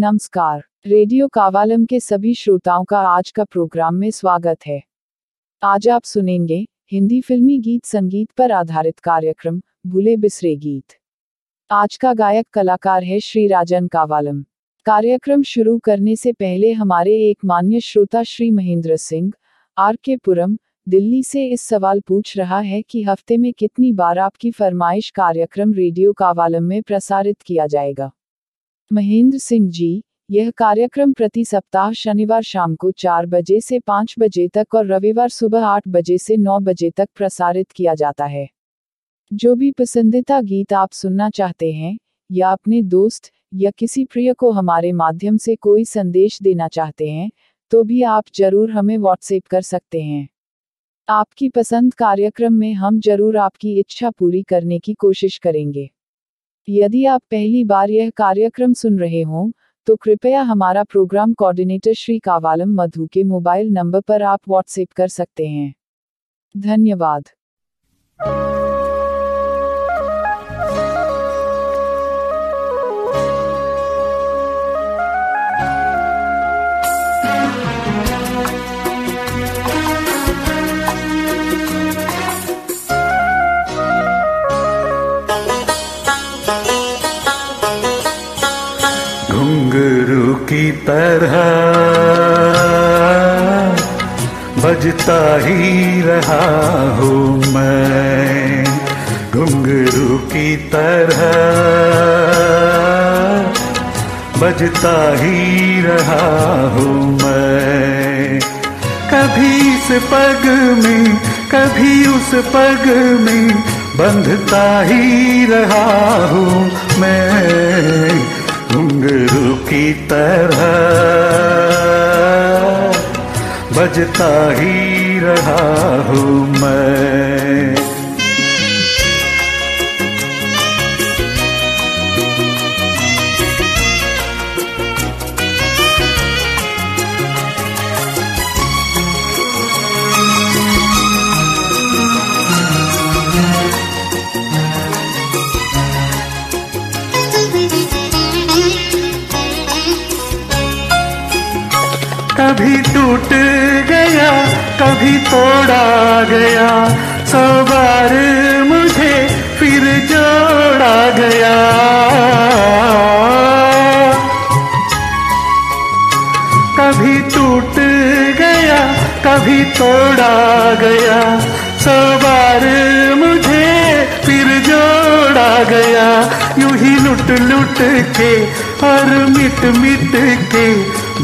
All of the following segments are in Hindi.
नमस्कार। रेडियो कावालम के सभी श्रोताओं का आज का प्रोग्राम में स्वागत है। आज आप सुनेंगे हिंदी फिल्मी गीत संगीत पर आधारित कार्यक्रम, भूले बिसरे गीत। आज का गायक कलाकार है श्री राजन कावालम। कार्यक्रम शुरू करने से पहले हमारे एक मान्य श्रोता श्री महेंद्र सिंह, आर के पुरम, दिल्ली से इस सवाल पूछ रहा है कि हफ़्ते में कितनी बार आपकी फरमाइश कार्यक्रम रेडियो कावालम में प्रसारित किया जाएगा। महेंद्र सिंह जी, यह कार्यक्रम प्रति सप्ताह शनिवार शाम को चार बजे से पाँच बजे तक और रविवार सुबह आठ बजे से नौ बजे तक प्रसारित किया जाता है। जो भी पसंदीदा गीत आप सुनना चाहते हैं, या अपने दोस्त, या किसी प्रिय को हमारे माध्यम से कोई संदेश देना चाहते हैं तो भी आप ज़रूर हमें व्हाट्सएप कर सकते हैं। आपकी पसंद कार्यक्रम में हम ज़रूर आपकी इच्छा पूरी करने की कोशिश करेंगे। यदि आप पहली बार यह कार्यक्रम सुन रहे हों तो कृपया हमारा प्रोग्राम कोऑर्डिनेटर श्री कावालम मधु के मोबाइल नंबर पर आप व्हाट्सएप कर सकते हैं। धन्यवाद। की तरह बजता ही रहा हूँ मैं। घुंगरू की तरह बजता ही रहा हूँ मैं। कभी इस पग में, कभी उस पग में बंधता ही रहा हूँ मैं। घुंघरू की तरह बजता ही रहा हूँ मैं। कभी तोड़ा गया। सौ बार मुझे फिर जोड़ा गया। कभी टूट गया, कभी तोड़ा गया। सौ बार मुझे फिर जोड़ा गया। यूँ ही लुट लुट के और मिट मिट के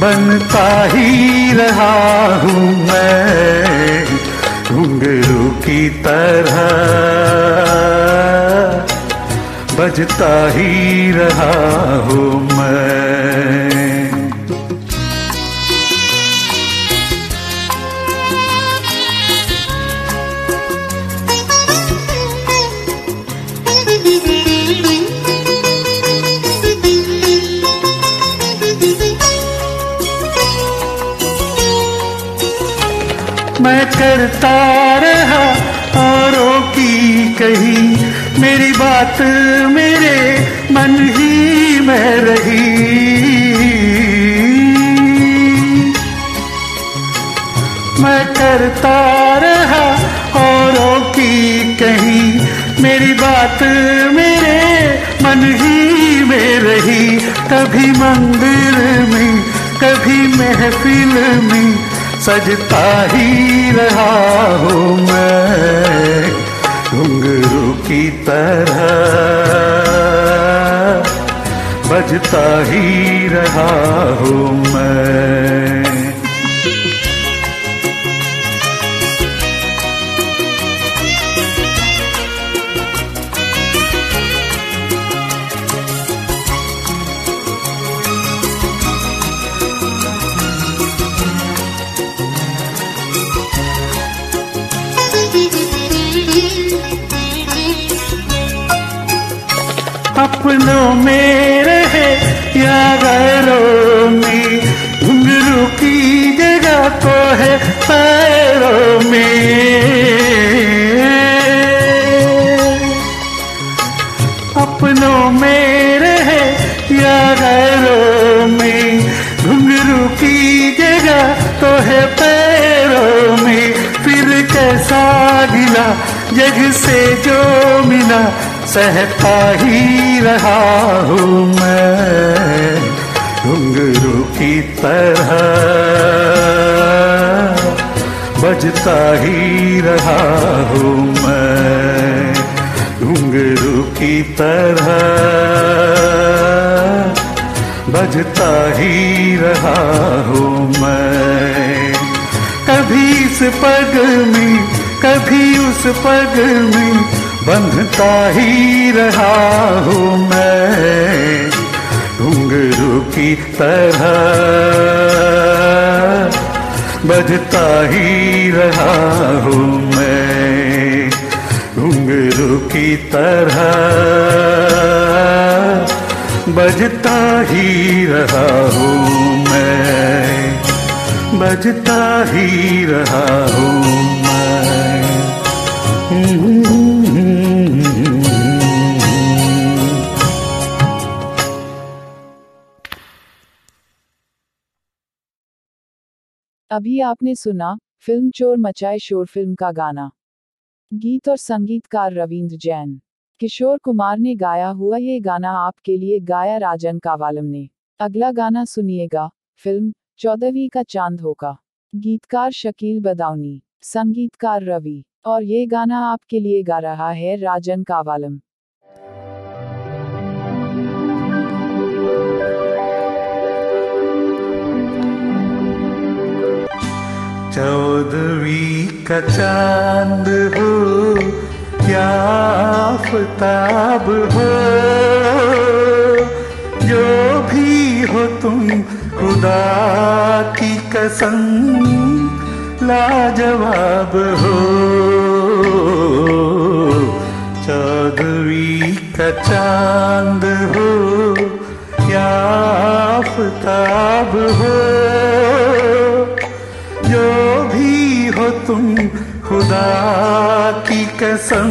बनता ही रहा हूँ मैं घुंगरू की तरह। बजता ही रहा हूँ मैं। मैं करता रहा, औरों की कही, मेरी बात मेरे मन ही में रही। मैं करता रहा, औरों की कही, मेरी बात मेरे मन ही में रही। कभी मंदिर में, कभी महफिल में सजता ही रहा हूँ मैं घुंगरू की तरह। बजता ही रहा हूँ मैं अपनों में रहे या में। की जगह तो है पैरों में। फिर कैसा गिला जग से जो मिला, सहता ही रहा हूँ मैं घुंघरू की तरह। बजता ही रहा हूँ मैं घुंघरू की तरह बजता ही रहा हूँ मैं। कभी इस पग में, कभी उस पग में बंधता ही रहा हूँ मैं। घुंघरू की तरह बजता ही रहा हूँ मैं। की तरह बजता ही रहा हूँ मैं। बजता ही रहा हूँ मैं। अभी आपने सुना, फ़िल्म चोर मचाए शोर फ़िल्म का गाना। गीत और संगीतकार रविंद्र जैन। किशोर कुमार ने गाया हुआ ये गाना आपके लिए गाया राजन कावालम ने। अगला गाना सुनिएगा, फ़िल्म, चौदहवीं का चाँद होगा। गीतकार शकील बदाउनी, संगीतकार रवि। और ये गाना आपके लिए गा रहा है राजन कावालम। चौदहवीं का चाँद हो, क्या आफताब हो? जो भी हो तुम खुदा की कसम, लाजवाब हो। चौदहवीं का चाँद हो, क्या आफताब हो? तुम खुदा की कसम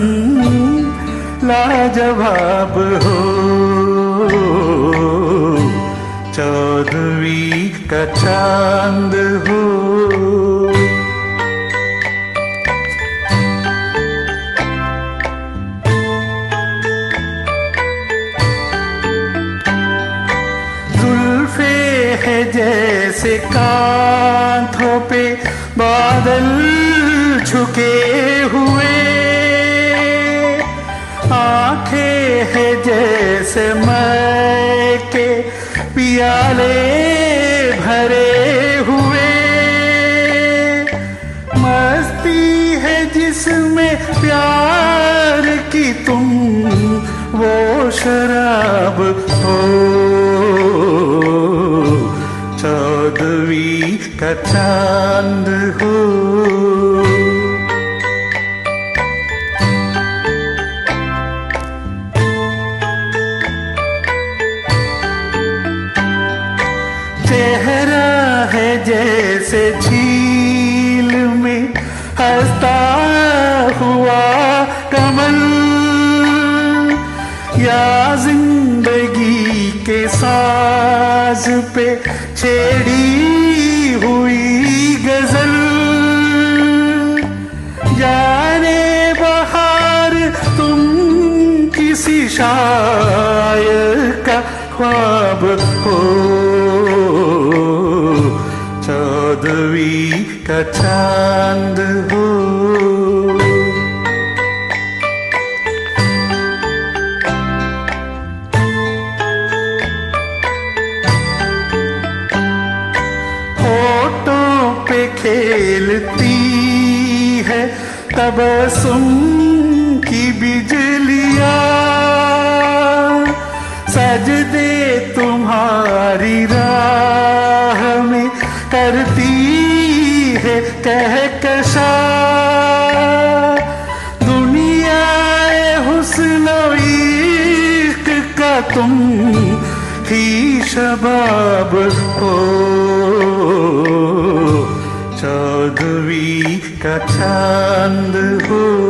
लाजवाब हो। चौदहवीं का चाँद हो। जैसे कांधों पे बादल झुके हुए। आखे है जैसे मैं के, पियाले भरे हुए। मस्ती है जिसमें प्यार की तुम ख्वाब हो। चौदहवीं का चाँद हो। खेलती है तबसुम सजदे तुम्हारी राह में करती है कहकशा। दुनिया हुस्न इश्क का तुम ही शबाब हो। चौदहवीं का चाँद हो।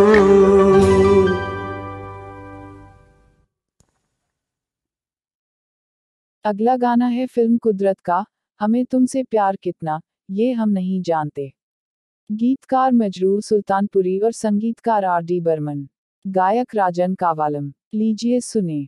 अगला गाना है फ़िल्म कुदरत का, हमें तुमसे प्यार कितना, ये हम नहीं जानते। गीतकार मजरूर सुल्तानपुरी और संगीतकार आर डी बर्मन। गायक राजन कावालम। लीजिए सुने।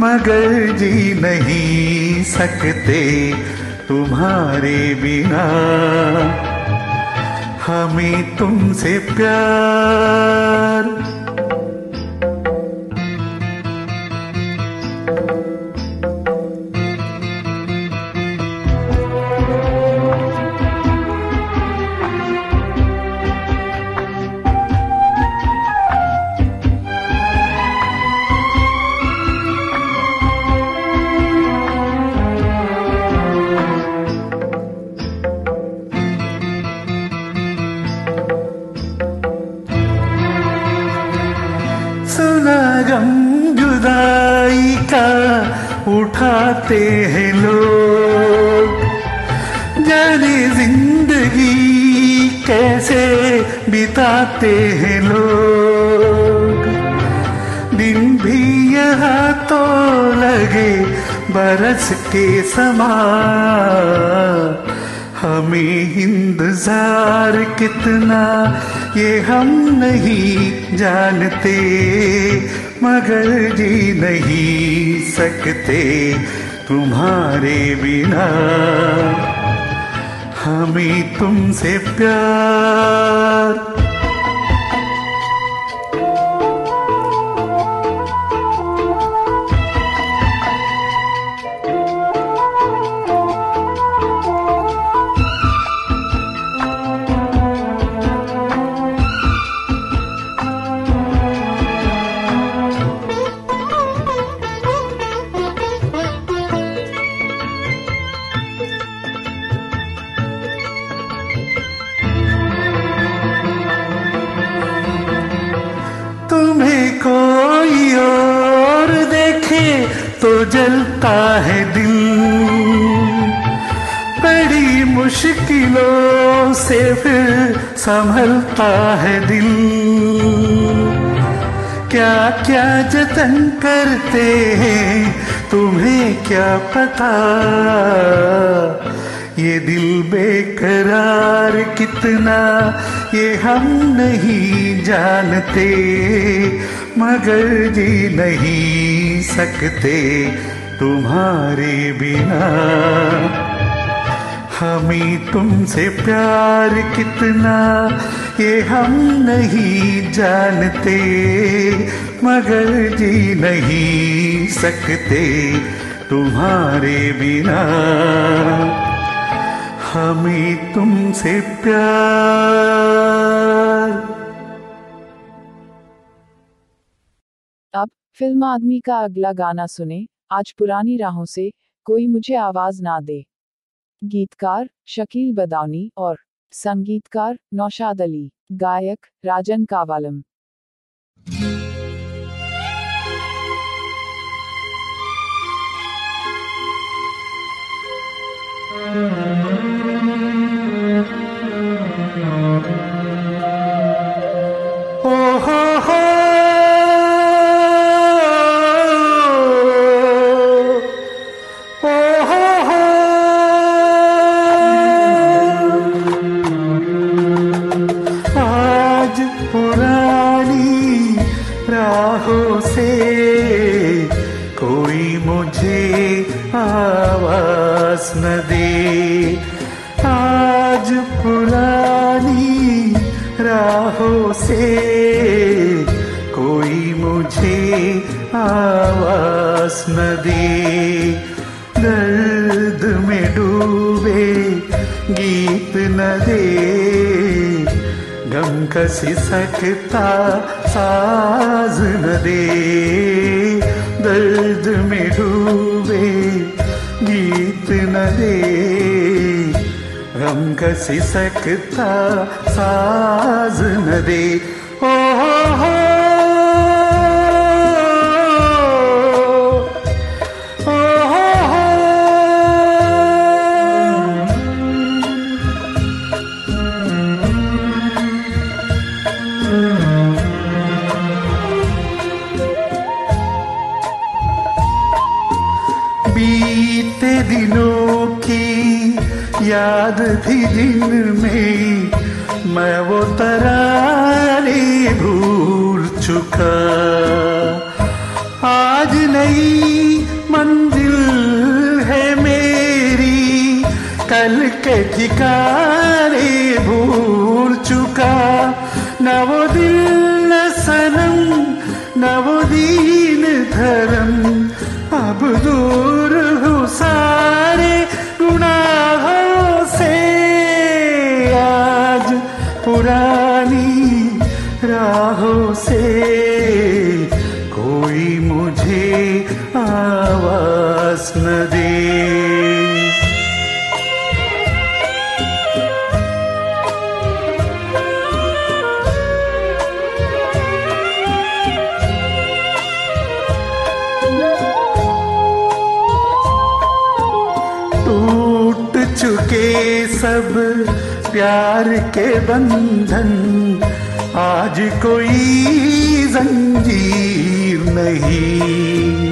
मगर जी नहीं सकते तुम्हारे बिना। हमें तुमसे प्यार लोग। दिन भी यहाँ तो लगे बरस के समा। हमें इंतज़ार कितना, ये हम नहीं जानते। मगर जी नहीं सकते तुम्हारे बिना। हमें तुमसे प्यार संभलता है दिल। क्या क्या जतन करते हैं, तुम्हें क्या पता? ये दिल बेकरार कितना, ये हम नहीं जानते। मगर जी नहीं सकते तुम्हारे बिना। हमें तुमसे प्यार कितना, ये हम नहीं जानते, मगर जी नहीं सकते तुम्हारे बिना। हमें तुमसे प्यार। अब फ़िल्म आदमी का अगला गाना सुने, आज पुरानी राहों से कोई मुझे आवाज़ ना दे। गीतकार शकील बदानी और संगीतकार नौशाद अली गायक राजन कावालम। गम सकता साज न दे दर्द में डूबे गीत न दे कसी सिसकता साज न दे ओ हो हो। दिनों की याद थी दिन में, मैं वो तराने भूल चुका। आज नई मंजिल है मेरी, कल के ठिकाने भूल चुका। न वो दिल, न सनम, न वो दीन धर्म, अब दूर हूँ दे टूट चुके सब प्यार के बंधन आज कोई जंजीर नहीं।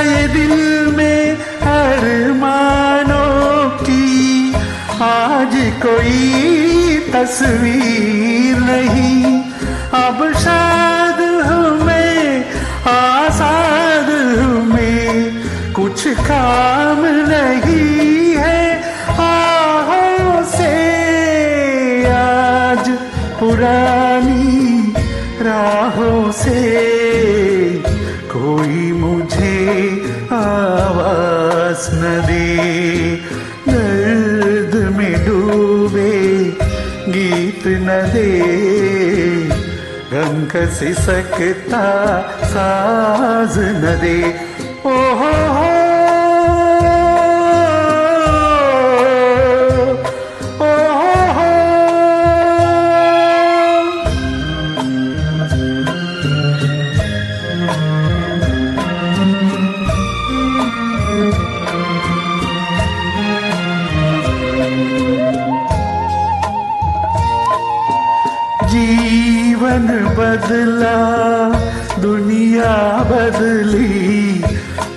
ये दिल में अरमानों की। आज कोई तस्वीर नहीं। अब शाद हूँ मैं आज़ाद हूँ मैं। कुछ काम नहीं है आहों से। आज पुरानी गम सकता साज न दे।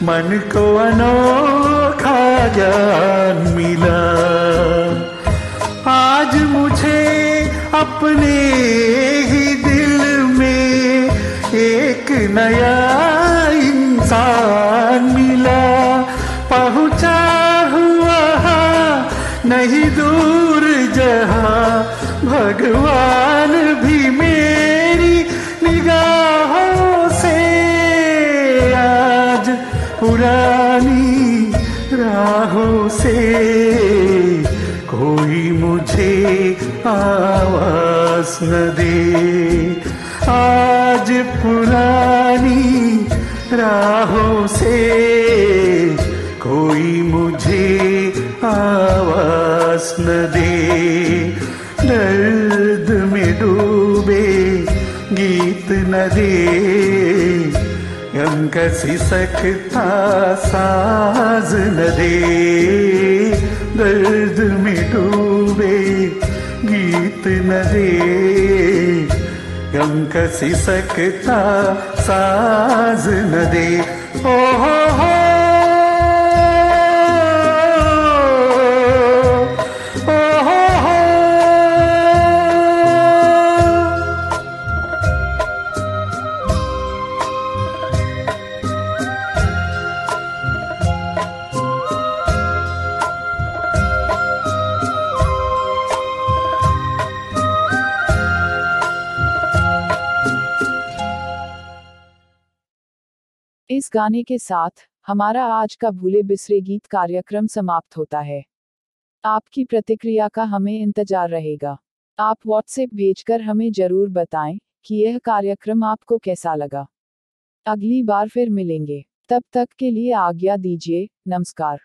मन को अनोखा ज्ञान मिला। आज मुझे अपने ही दिल में एक नया इंसान मिला। पहुँचा हुआ नहीं दूर जहाँ भगवान आवाज़ न दे आज पुरानी राहों से कोई मुझे आवाज़ न दे। दर्द में डूबे गीत न दे। गम का साज न दे। दर्द में डूबे न दे गम का सिसकता साज न दे हो गाने के साथ, हमारा आज का भूले बिसरे गीत कार्यक्रम समाप्त होता है। आपकी प्रतिक्रिया का हमें इंतज़ार रहेगा। आप व्हाट्सएप भेजकर हमें ज़रूर बताएँ कि यह कार्यक्रम आपको कैसा लगा। अगली बार फिर मिलेंगे। तब तक के लिए आज्ञा दीजिए, नमस्कार।